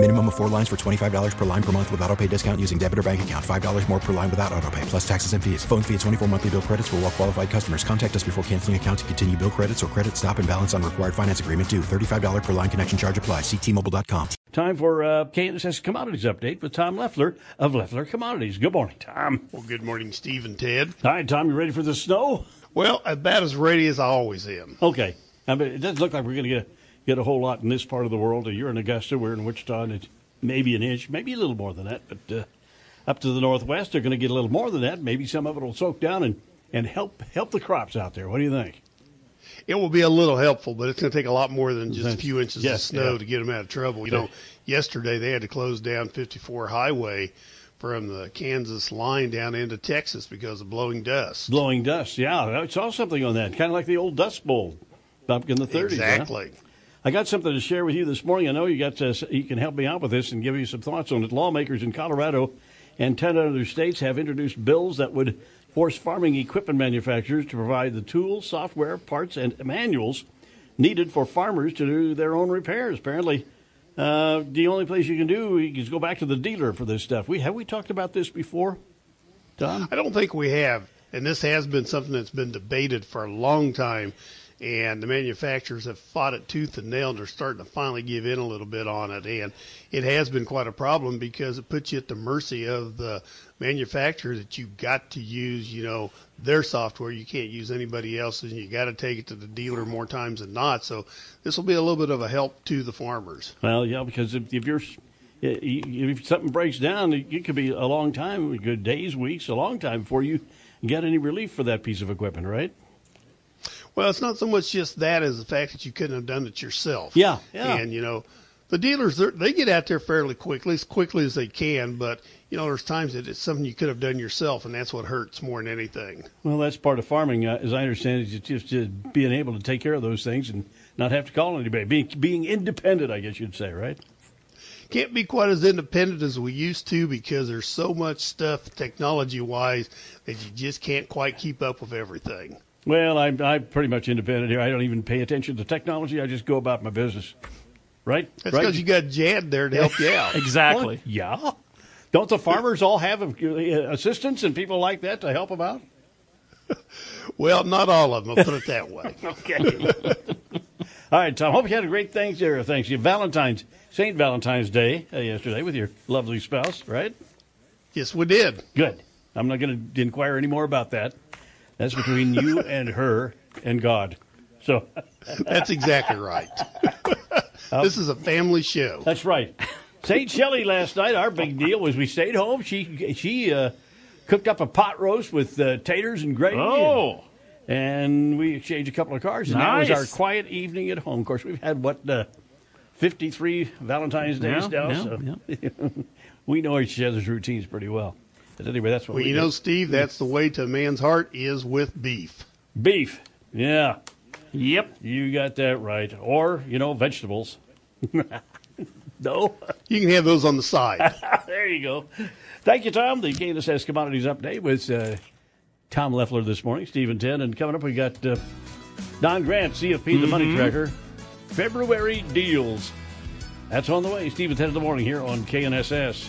Minimum of four lines for $25 per line per month with auto pay discount using debit or bank account. $5 more per line without auto pay, plus taxes and fees. Phone fee at 24 monthly bill credits for all well qualified customers. Contact us before canceling account to continue bill credits or credit stop and balance on required finance agreement due. $35 per line connection charge apply. Ctmobile.com. Time for uh, KNSS Commodities Update with Tom Leffler of Leffler Commodities. Good morning, Tom. Well, good morning, Steve and Ted. All right, Tom, you ready for the snow? Well, about as ready as I always am. Okay. I mean, it doesn't look like we're going to get, get a whole lot in this part of the world. You're in Augusta, we're in Wichita, and it's maybe an inch, maybe a little more than that. But uh, up to the northwest, they're going to get a little more than that. Maybe some of it will soak down and, and help help the crops out there. What do you think? It will be a little helpful, but it's going to take a lot more than just a few inches Yes, of snow yeah. to get them out of trouble. You know, yesterday they had to close down 54 Highway from the Kansas line down into Texas because of blowing dust. Blowing dust. Yeah, I saw something on that. Kind of like the old Dust Bowl back in the 30s. huh? I got something to share with you this morning. I know you got uh, you can help me out with this and give you some thoughts on it. Lawmakers in Colorado and 10 other states have introduced bills that would force farming equipment manufacturers to provide the tools, software, parts, and manuals needed for farmers to do their own repairs. Apparently, uh, the only place you can do is go back to the dealer for this stuff. We have we talked about this before, Don? I don't think we have, and this has been something that's been debated for a long time. And the manufacturers have fought it tooth and nail, and they're starting to finally give in a little bit on it. And it has been quite a problem because it puts you at the mercy of the manufacturer that you've got to use, you know, their software. You can't use anybody else's, and you got to take it to the dealer more times than not. So this will be a little bit of a help to the farmers. Well, yeah, because if, if you're if something breaks down, it could be a long time, good days, weeks, a long time before you get any relief for that piece of equipment, right? Well, it's not so much just that as the fact that you couldn't have done it yourself. Yeah, yeah. And you know, the dealers they're- get out there fairly quickly, as quickly as they can. But you know, there's times that it's something you could have done yourself, and that's what hurts more than anything. Well, that's part of farming, uh, as I understand it, is just, just being able to take care of those things and not have to call anybody, being, being independent, I guess you'd say, right? Can't be quite as independent as we used to because there's so much stuff technology wise that you just can't quite keep up with everything. Well, I'm, I'm pretty much independent here. I don't even pay attention to technology. I just go about my business, right? That's right? because you got Jad there to help you out. Exactly. Well, yeah. Don't the farmers all have uh, assistants and people like that to help them out? Well, not all of them. I'll put it that way. Okay. All right, Tom. Hope you had a great thanks there. Thanks you. Valentine's Saint Valentine's Day uh, yesterday with your lovely spouse, right? Yes, we did. Good. I'm not going to inquire any more about that. That's between you and her and God. So That's exactly right. this is a family show. that's right. Saint Shelley last night. Our big deal was we stayed home. She she uh, cooked up a pot roast with uh, taters and gravy. Oh, and we exchanged a couple of cards, and that was our quiet evening at home. Of course, we've had what uh, fifty-three Valentine's Days Yeah, now, yeah, so we know each other's routines pretty well. But anyway, that's what Well, we you do. know, Steve, that's the way to a man's heart is with beef. beef. Yeah, yep. you got that right. Or you know, vegetables. no, You can have those on the side. there you go. Thank you, Tom. The KNSS Commodities Update with uh, Tom Leffler this morning, Stephen Ten, and coming up we got uh, Don Grant, CFP, the Money Tracker, February deals. That's on the way. Stephen Ten in the morning here on KNSS.